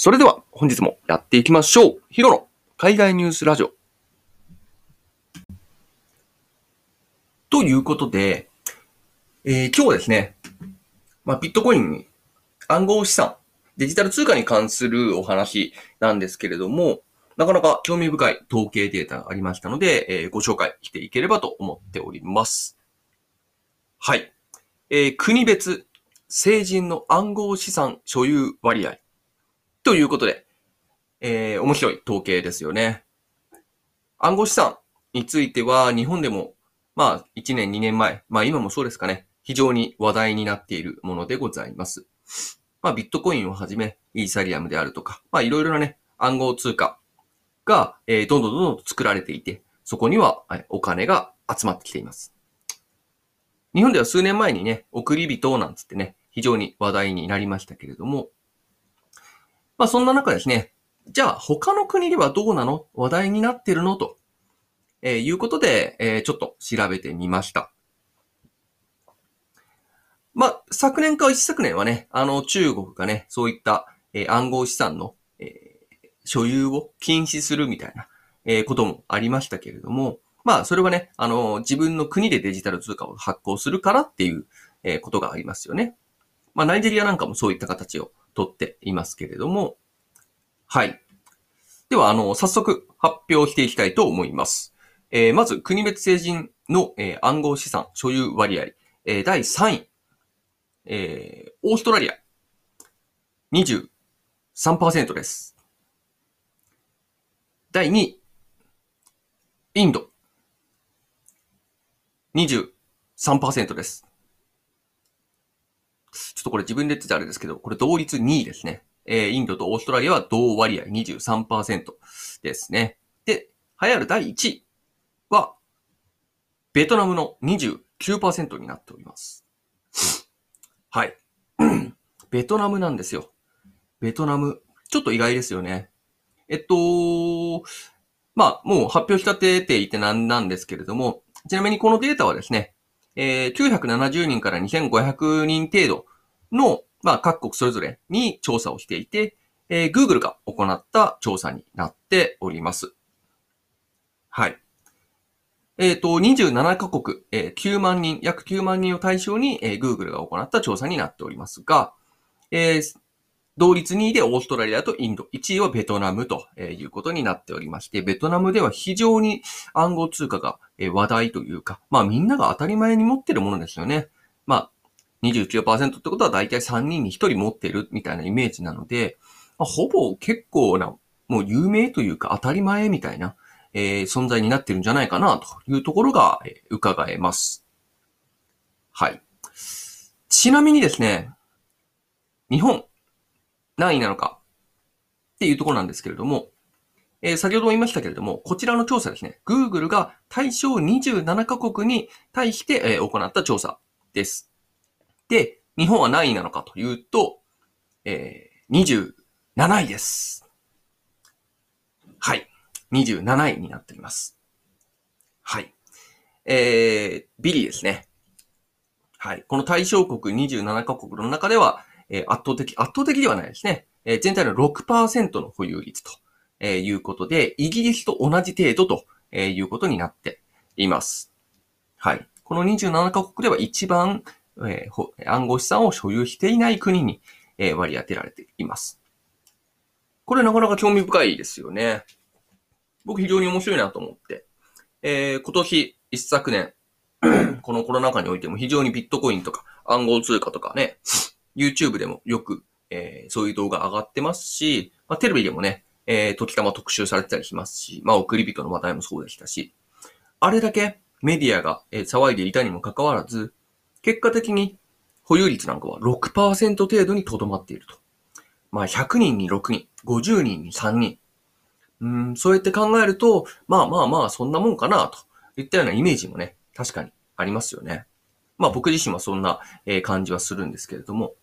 それでは本日もやっていきましょう。ヒロの海外ニュースラジオ。ということで、えー、今日はですね、まあ、ビットコインに暗号資産、デジタル通貨に関するお話なんですけれども、なかなか興味深い統計データがありましたので、えー、ご紹介していければと思っております。はい。えー、国別、成人の暗号資産所有割合。ということで、えー、面白い統計ですよね。暗号資産については、日本でも、まあ、1年、2年前、まあ今もそうですかね、非常に話題になっているものでございます。まあ、ビットコインをはじめ、イーサリアムであるとか、まあ、いろいろなね、暗号通貨が、えー、どんどんどんどん作られていて、そこには、お金が集まってきています。日本では数年前にね、送り人なんつってね、非常に話題になりましたけれども、まあそんな中ですね、じゃあ他の国ではどうなの？話題になってるの？と、えー、いうことで、えー、ちょっと調べてみました。まあ、昨年か一昨年はね、あの中国がね、そういった、えー、暗号資産の、えー、所有を禁止するみたいな、えー、こともありましたけれども、まあ、それはね、あの、自分の国でデジタル通貨を発行するからっていう、えー、ことがありますよね。まあ、ナイジェリアなんかもそういった形をとっていますけれども、はい。では、あの、早速発表していきたいと思います。えー、まず、国別成人の、えー、暗号資産所有割合、えー、第3位、えー、オーストラリア、23%です。第2位、インド、23%です。ちょっとこれ自分で言っててあれですけど、これ同率2位ですね。えー、インドとオーストラリアは同割合23%ですね。で、流行る第1位は、ベトナムの29%になっております。はい。ベトナムなんですよ。ベトナム。ちょっと意外ですよね。えっと、まあ、もう発表したてっていてなんなんですけれども、ちなみにこのデータはですね、えー、970人から2500人程度の、まあ、各国それぞれに調査をしていて、えー、Google が行った調査になっております。はい。えっ、ー、と、27カ国、えー、9万人、約9万人を対象に、えー、Google が行った調査になっておりますが、えー、同率2位でオーストラリアとインド、1位はベトナムということになっておりまして、ベトナムでは非常に暗号通貨が話題というか、まあみんなが当たり前に持ってるものですよね。まあ29%ってことは大体3人に1人持ってるみたいなイメージなので、まあ、ほぼ結構な、もう有名というか当たり前みたいな、えー、存在になってるんじゃないかなというところが、伺えます。はい。ちなみにですね、日本、何位なのかっていうところなんですけれども、えー、先ほども言いましたけれども、こちらの調査ですね、Google が対象27カ国に対して、えー、行った調査です。で、日本は何位なのかというと、えー、27位です。はい。27位になっております。はい。えー、ビリーですね。はい。この対象国27カ国の中では、え、圧倒的、圧倒的ではないですね。え、全体の6%の保有率と、え、いうことで、イギリスと同じ程度と、え、いうことになっています。はい。この27カ国では一番、えー、暗号資産を所有していない国に、え、割り当てられています。これなかなか興味深いですよね。僕非常に面白いなと思って。えー、今年一昨年、このコロナ禍においても非常にビットコインとか暗号通貨とかね、YouTube でもよく、えー、そういう動画上がってますし、まあ、テレビでもね、えー、時たま特集されてたりしますし、まあ、送り人の話題もそうでしたし、あれだけメディアが、えー、騒いでいたにもかかわらず、結果的に保有率なんかは6%程度にとどまっていると。まあ、100人に6人、50人に3人。うん、そうやって考えると、まあまあまあ、そんなもんかな、といったようなイメージもね、確かにありますよね。まあ僕自身はそんな感じはするんですけれども。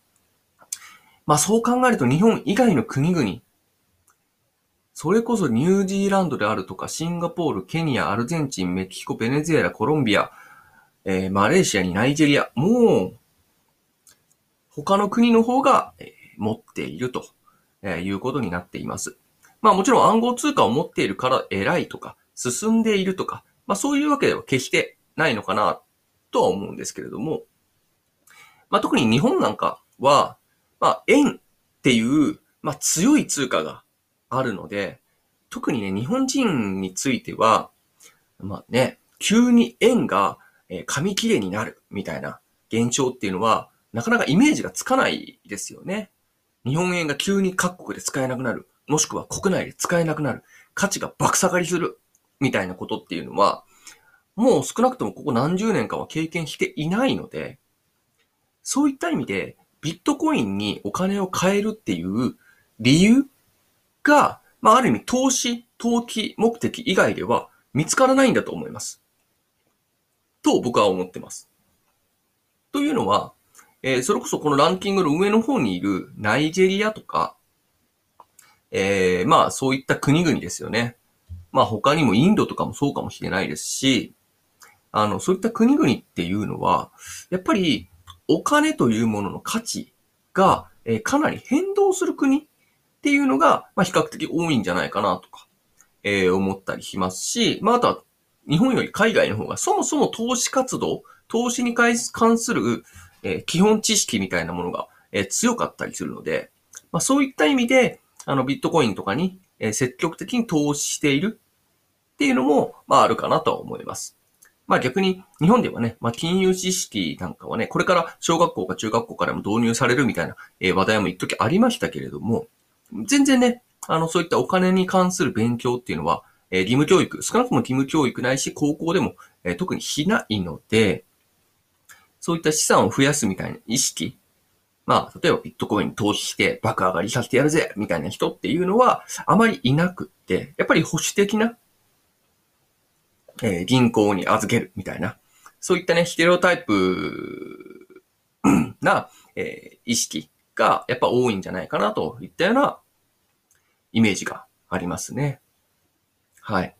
まあそう考えると日本以外の国々、それこそニュージーランドであるとか、シンガポール、ケニア、アルゼンチン、メキシコ、ベネズエラ、コロンビア、えー、マレーシアにナイジェリア、もう、他の国の方が、えー、持っているとえいうことになっています。まあもちろん暗号通貨を持っているから偉いとか、進んでいるとか、まあそういうわけでは決してないのかなとは思うんですけれども、まあ特に日本なんかは、まあ円っていう、まあ強い通貨があるので、特にね、日本人については、まあね、急に円が紙切れになるみたいな現象っていうのは、なかなかイメージがつかないですよね。日本円が急に各国で使えなくなる。もしくは国内で使えなくなる。価値が爆下がりする。みたいなことっていうのは、もう少なくともここ何十年かは経験していないので、そういった意味で、ビットコインにお金を変えるっていう理由が、まあ、ある意味投資、投機目的以外では見つからないんだと思います。と僕は思ってます。というのは、えー、それこそこのランキングの上の方にいるナイジェリアとか、えー、まあそういった国々ですよね。まあ他にもインドとかもそうかもしれないですし、あの、そういった国々っていうのは、やっぱりお金というものの価値が、え、かなり変動する国っていうのが、まあ比較的多いんじゃないかなとか、えー、思ったりしますし、まああとは日本より海外の方がそもそも投資活動、投資に関する、えー、基本知識みたいなものが、えー、強かったりするので、まあ、そういった意味で、あの、ビットコインとかに、え、積極的に投資しているっていうのも、まあ、あるかなとは思います。まあ逆に日本ではね、まあ金融知識なんかはね、これから小学校か中学校からも導入されるみたいな、え、話題も一時ありましたけれども、全然ね、あのそういったお金に関する勉強っていうのは、えー、義務教育、少なくとも義務教育ないし高校でも、えー、特にしないので、そういった資産を増やすみたいな意識、まあ、例えばビットコインに投資して爆上がりさせてやるぜみたいな人っていうのはあまりいなくって、やっぱり保守的な、えー、銀行に預けるみたいな、そういったね、ステレオタイプな、えー、意識がやっぱ多いんじゃないかなといったようなイメージがありますね。はい。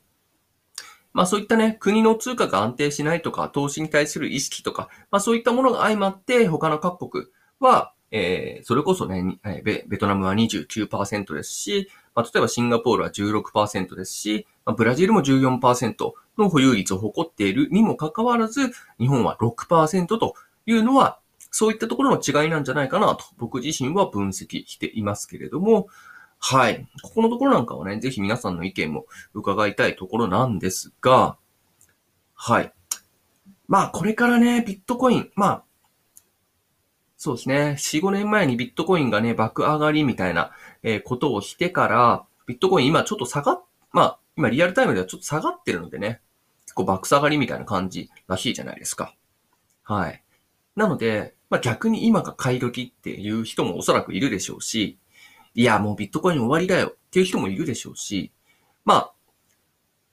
まあそういったね、国の通貨が安定しないとか、投資に対する意識とか、まあそういったものが相まって、他の各国は、えー、それこそね、ベベトナムは29%ですし、まあ、例えばシンガポールは16%ですし、まあ、ブラジルも14%の保有率を誇っているにもかかわらず、日本は6%というのは、そういったところの違いなんじゃないかなと、僕自身は分析していますけれども、はい。ここのところなんかはね、ぜひ皆さんの意見も伺いたいところなんですが、はい。まあ、これからね、ビットコイン、まあ、そうですね、4、5年前にビットコインがね、爆上がりみたいな、えことをしてから、ビットコイン今ちょっと下がっ、まあ、今リアルタイムではちょっと下がってるのでね、構爆下がりみたいな感じらしいじゃないですか。はい。なので、まあ逆に今が買い時っていう人もおそらくいるでしょうし、いや、もうビットコイン終わりだよっていう人もいるでしょうし、まあ、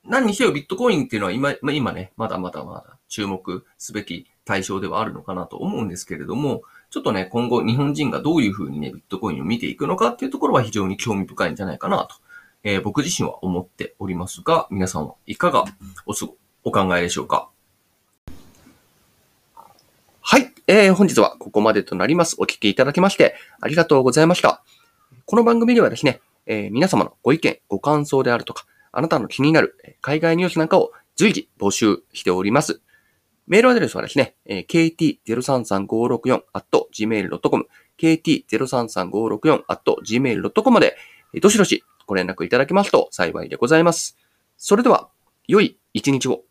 何にせよビットコインっていうのは今、まあ、今ね、まだまだまだ注目すべき対象ではあるのかなと思うんですけれども、ちょっとね、今後日本人がどういうふうにね、ビットコインを見ていくのかっていうところは非常に興味深いんじゃないかなと、えー、僕自身は思っておりますが、皆さんはいかがおすお考えでしょうか？はい、えー、本日はここまでとなります。お聞きいただきましてありがとうございました。この番組ではですね、えー、皆様のご意見、ご感想であるとか、あなたの気になる海外ニュースなんかを随時募集しております。メールアドレスはですね、えー、kt033564.gmail.com、kt033564.gmail.com まで、どしどしご連絡いただけますと幸いでございます。それでは、良い一日を。